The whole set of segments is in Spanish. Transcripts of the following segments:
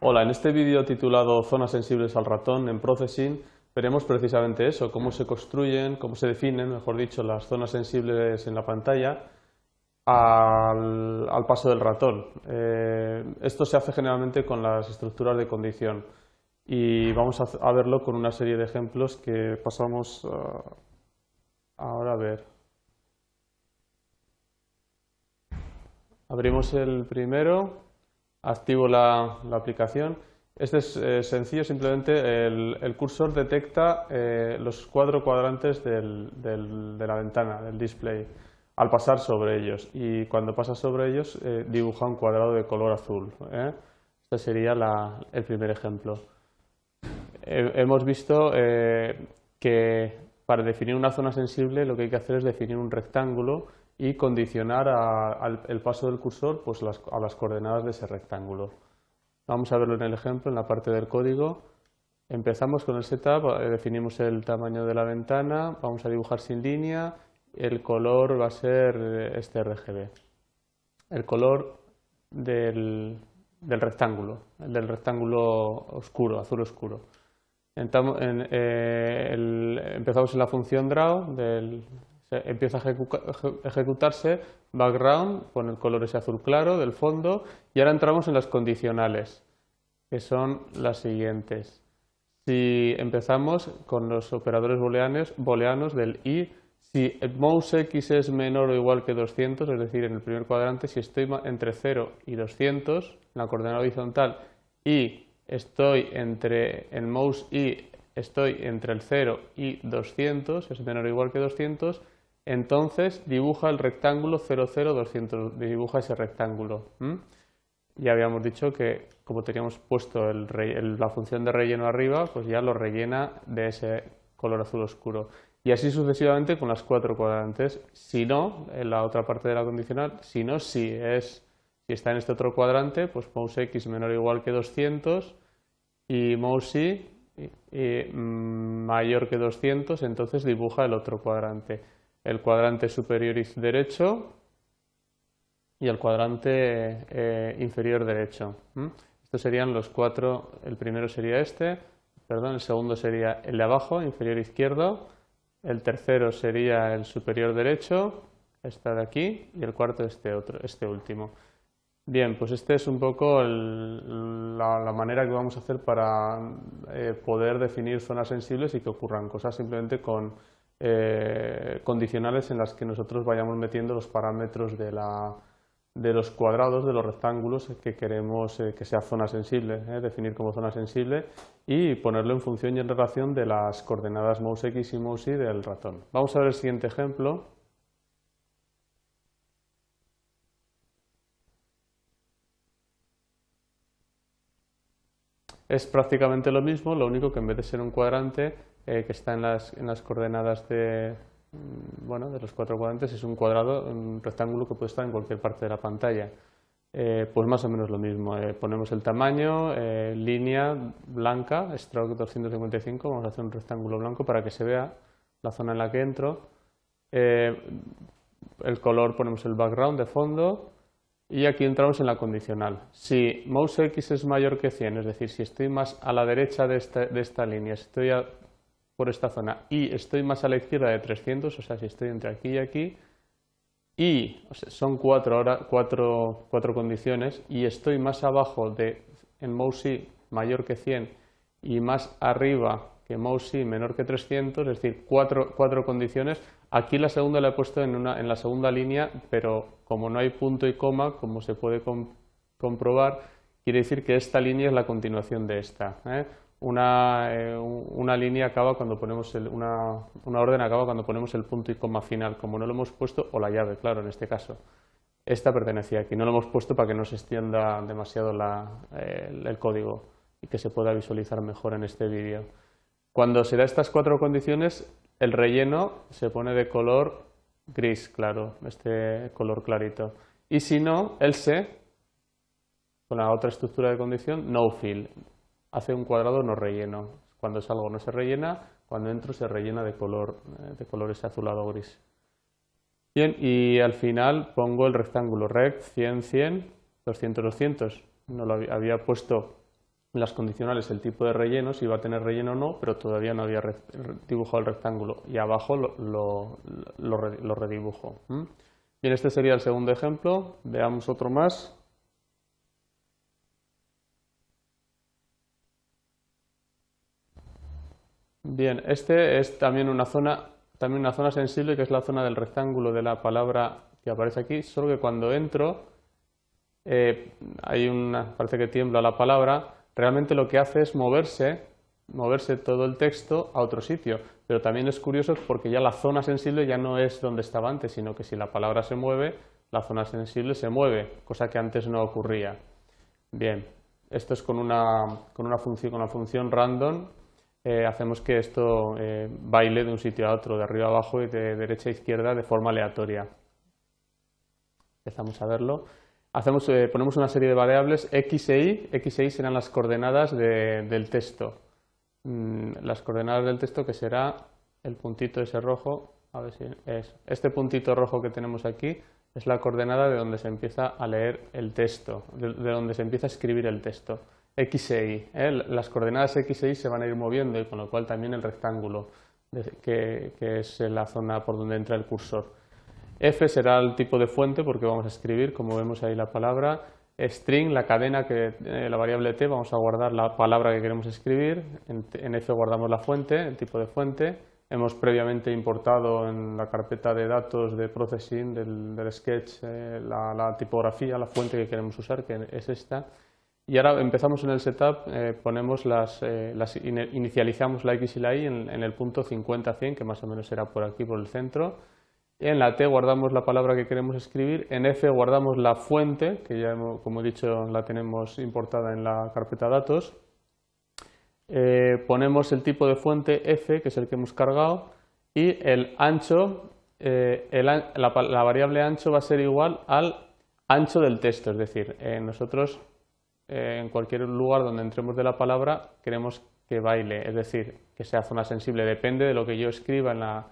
Hola, en este vídeo titulado Zonas sensibles al ratón en Processing veremos precisamente eso, cómo se construyen, cómo se definen, mejor dicho, las zonas sensibles en la pantalla al, paso del ratón. Eh, esto se hace generalmente con las estructuras de condición y vamos a, verlo con una serie de ejemplos que pasamos uh, ahora a ver. Abrimos el primero, activo la, aplicación. Este es eh, sencillo, simplemente el, cursor detecta eh, los cuatro cuadrantes de la ventana, del display, al pasar sobre ellos. Y cuando pasa sobre ellos eh, dibuja un cuadrado de color azul. Este sería el primer ejemplo hemos visto eh, que para definir una zona sensible lo que hay que hacer es definir un rectángulo y condicionar al el paso del cursor pues, a las coordenadas de ese rectángulo. Vamos a verlo en el ejemplo, en la parte del código. Empezamos con el setup, eh, definimos el tamaño de la ventana, vamos a dibujar sin línea, el color va a ser eh, este RGB. El color del, del rectángulo, el del rectángulo oscuro, azul oscuro. Eh, empezamos en la función draw, empieza a ejecutarse background con el color ese azul claro del fondo y ahora entramos en las condicionales, que son las siguientes. Si empezamos con los operadores booleanos, booleanos del i, si el mouse x es menor o igual que 200, es decir, en el primer cuadrante, si estoy entre 0 y 200, en la coordenada horizontal, y estoy entre el mouse y estoy entre el 0 y 200, es menor o igual que 200, entonces dibuja el rectángulo 0, 0, 200, dibuja ese rectángulo. Ya habíamos dicho que como teníamos puesto la función de relleno arriba, pues ya lo rellena de ese color azul oscuro. Y así sucesivamente con las cuatro cuadrantes. Si no, en la otra parte de la condicional, si no, si es si está en este otro cuadrante, pues mouse x menor o igual que 200 y mouse y, mm, mayor que 200, entonces dibuja el otro cuadrante. El cuadrante superior derecho y el cuadrante eh, inferior derecho. Estos serían los cuatro, el primero sería este, perdón, el segundo sería el de abajo, inferior izquierdo, el tercero sería el superior derecho, esta de aquí, y el cuarto este otro, este último. Bien, pues esta es un poco la, manera que vamos a hacer para eh, poder definir zonas sensibles y que ocurran cosas simplemente con eh, condicionales en las que nosotros vayamos metiendo los parámetros de, los cuadrados, de los rectángulos que queremos eh, que sea zona sensible, definir como zona sensible y ponerlo en función y en relación de las coordenadas mouse x y mouse y del ratón. Vamos a ver el siguiente ejemplo. Es prácticamente lo mismo, lo único que en vez de ser un cuadrante eh, que está en las, en las coordenadas de, mm, bueno, de los cuatro cuadrantes, es un cuadrado, un rectángulo que puede estar en cualquier parte de la pantalla. Eh, pues más o menos lo mismo. Eh, ponemos el tamaño, línea blanca, stroke 255, vamos a hacer un rectángulo blanco para que se vea la zona en la que entro. el color ponemos el background de fondo, y aquí entramos en la condicional. Si mouse x es mayor que 100, es decir, si estoy más a la derecha de esta, línea, estoy por esta zona y estoy más a la izquierda de 300, o sea, si estoy entre aquí y aquí, y son cuatro, cuatro, cuatro, condiciones, y estoy más abajo de en mouse y mayor que 100 y más arriba que mouse y menor que 300, es decir, cuatro, cuatro condiciones, Aquí la segunda la he puesto en, una, en la segunda línea, pero como no hay punto y coma, como se puede comprobar, quiere decir que esta línea es la continuación de esta. ¿eh? Una, eh, una, línea acaba cuando ponemos el, una, una, orden acaba cuando ponemos el punto y coma final, como no lo hemos puesto, o la llave, claro, en este caso. Esta pertenecía aquí, no lo hemos puesto para que no se extienda demasiado la, el código y que se pueda visualizar mejor en este vídeo. Cuando se da estas cuatro condiciones, el relleno se pone de color gris claro, este color clarito. Y si no, el se, con la otra estructura de condición, no fill, hace un cuadrado no relleno. Cuando es algo no se rellena, cuando entro se rellena de color, eh, de color ese azulado gris. Bien, y al final pongo el rectángulo rect 100, 100, 200, 200. No lo había puesto las condicionales el tipo de relleno, si iba a tener relleno o no, pero todavía no había dibujado el rectángulo y abajo lo, lo, redibujo. Bien, este sería el segundo ejemplo. Veamos otro más. Bien, este es también una zona, también una zona sensible que es la zona del rectángulo de la palabra que aparece aquí, solo que cuando entro eh, hay una, parece que tiembla la palabra, realmente lo que hace es moverse, moverse todo el texto a otro sitio. Pero también es curioso porque ya la zona sensible ya no es donde estaba antes, sino que si la palabra se mueve, la zona sensible se mueve, cosa que antes no ocurría. Bien, esto es con una, con una, función, con una función random, eh, hacemos que esto eh, baile de un sitio a otro, de arriba a abajo y de derecha a izquierda de forma aleatoria. Empezamos a verlo. Hacemos, eh, ponemos una serie de variables x e y. x e y serán las coordenadas del texto. Mm, las coordenadas del texto que será el puntito ese rojo, a ver si es este puntito rojo que tenemos aquí es la coordenada de donde se empieza a leer el texto, de, donde se empieza a escribir el texto. X e Y. ¿eh? Las coordenadas X e Y se van a ir moviendo y con lo cual también el rectángulo, que es la zona por donde entra el cursor. F será el tipo de fuente porque vamos a escribir, como vemos ahí la palabra, string, la cadena, que eh, la variable t, vamos a guardar la palabra que queremos escribir, en, F guardamos la fuente, el tipo de fuente, hemos previamente importado en la carpeta de datos de processing del, sketch eh, la, tipografía, la fuente que queremos usar, que es esta, y ahora empezamos en el setup, eh, ponemos las, inicializamos la x y la y en, el punto 50-100, que más o menos será por aquí, por el centro, en la T guardamos la palabra que queremos escribir, en F guardamos la fuente, que ya como he dicho la tenemos importada en la carpeta datos. Eh, ponemos el tipo de fuente F, que es el que hemos cargado, y el ancho, eh, la, variable ancho va a ser igual al ancho del texto, es decir, eh, nosotros en cualquier lugar donde entremos de la palabra queremos que baile, es decir, que sea zona sensible, depende de lo que yo escriba en la,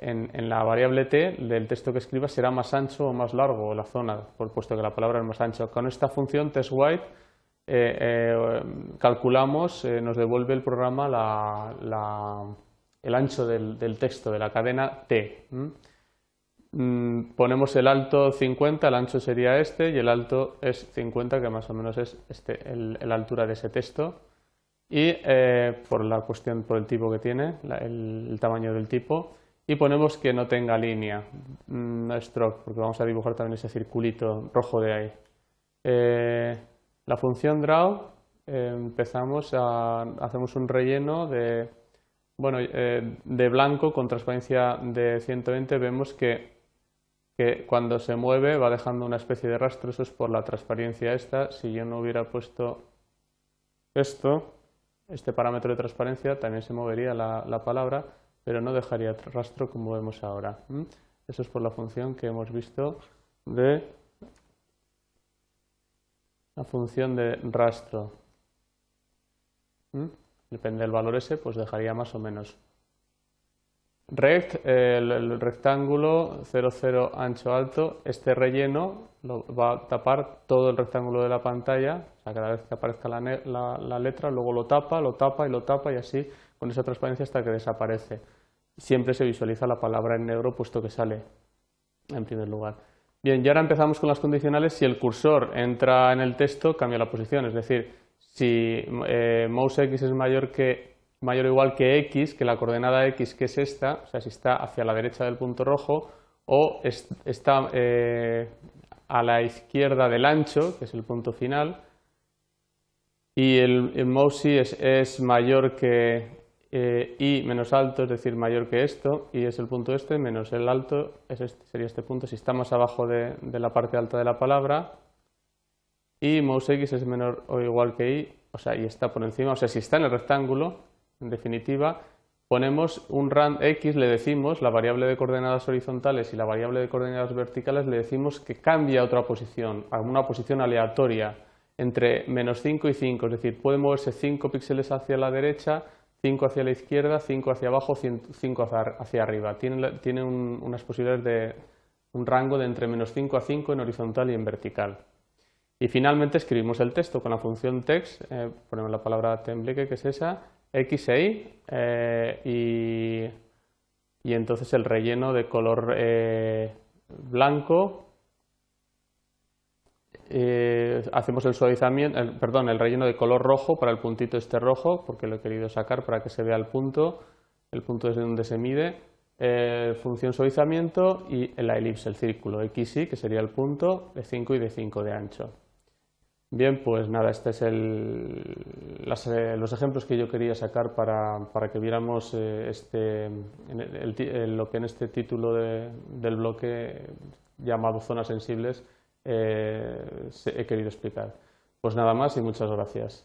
en, la variable t del texto que escriba será más ancho o más largo la zona, por puesto que la palabra es más ancha. Con esta función testWhite eh, eh, calculamos, eh, nos devuelve el programa el ancho del, texto de la cadena t. ponemos el alto 50, el ancho sería este y el alto es 50, que más o menos es este, la altura de ese texto. Y por la cuestión, por el tipo que tiene, el tamaño del tipo, y ponemos que no tenga línea, no mm, stroke, porque vamos a dibujar también ese circulito rojo de ahí. Eh, la función draw, eh, empezamos a, hacemos un relleno de, bueno, eh, de blanco con transparencia de 120, vemos que, que cuando se mueve va dejando una especie de rastro, eso es por la transparencia esta, si yo no hubiera puesto esto, este parámetro de transparencia, también se movería la, la palabra, pero no dejaría rastro como vemos ahora. Eso es por la función que hemos visto de la función de rastro. Depende del valor ese, pues dejaría más o menos. Rect, el, rectángulo 00 ancho alto, este relleno lo va a tapar todo el rectángulo de la pantalla, o sea, cada vez que aparezca la, la letra, luego lo tapa, lo tapa y lo tapa y así con esa transparencia hasta que desaparece. Siempre se visualiza la palabra en negro puesto que sale en primer lugar. Bien, y ahora empezamos con las condicionales. Si el cursor entra en el texto, cambia la posición. Es decir, si eh, mouse x es mayor, que, mayor o igual que x, que la coordenada x, que es esta, o sea, si está hacia la derecha del punto rojo, o está eh, a la izquierda del ancho, que es el punto final, y el, mouse es, es mayor que eh, y menos alto, es decir, mayor que esto, y es el punto este, menos el alto, es este, sería este punto, si está más abajo de, la parte alta de la palabra, y mouse x es menor o igual que y, o sea, y está por encima, o sea, si está en el rectángulo, en definitiva, ponemos un rand x, le decimos, la variable de coordenadas horizontales y la variable de coordenadas verticales, le decimos que cambia a otra posición, a una posición aleatoria, entre menos 5 y 5, es decir, puede moverse 5 píxeles hacia la derecha, 5 hacia la izquierda, 5 hacia abajo, 5 hacia arriba. Tiene, unas posibilidades de un rango de entre menos 5 a 5 en horizontal y en vertical. Y finalmente escribimos el texto con la función text, eh, ponemos la palabra template que es esa, x e y, eh, y, entonces el relleno de color eh, blanco, hacemos el suavizamiento, perdón, el relleno de color rojo para el puntito este rojo, porque lo he querido sacar para que se vea el punto, el punto desde donde se mide, función suavizamiento y la elipse, el círculo, x, y, que sería el punto de 5 y de 5 de ancho. Bien, pues nada, estos es eh, los ejemplos que yo quería sacar para, que viéramos eh, este, lo que en este título del bloque llamado zonas sensibles eh, he querido explicar. Pues nada más y muchas gracias.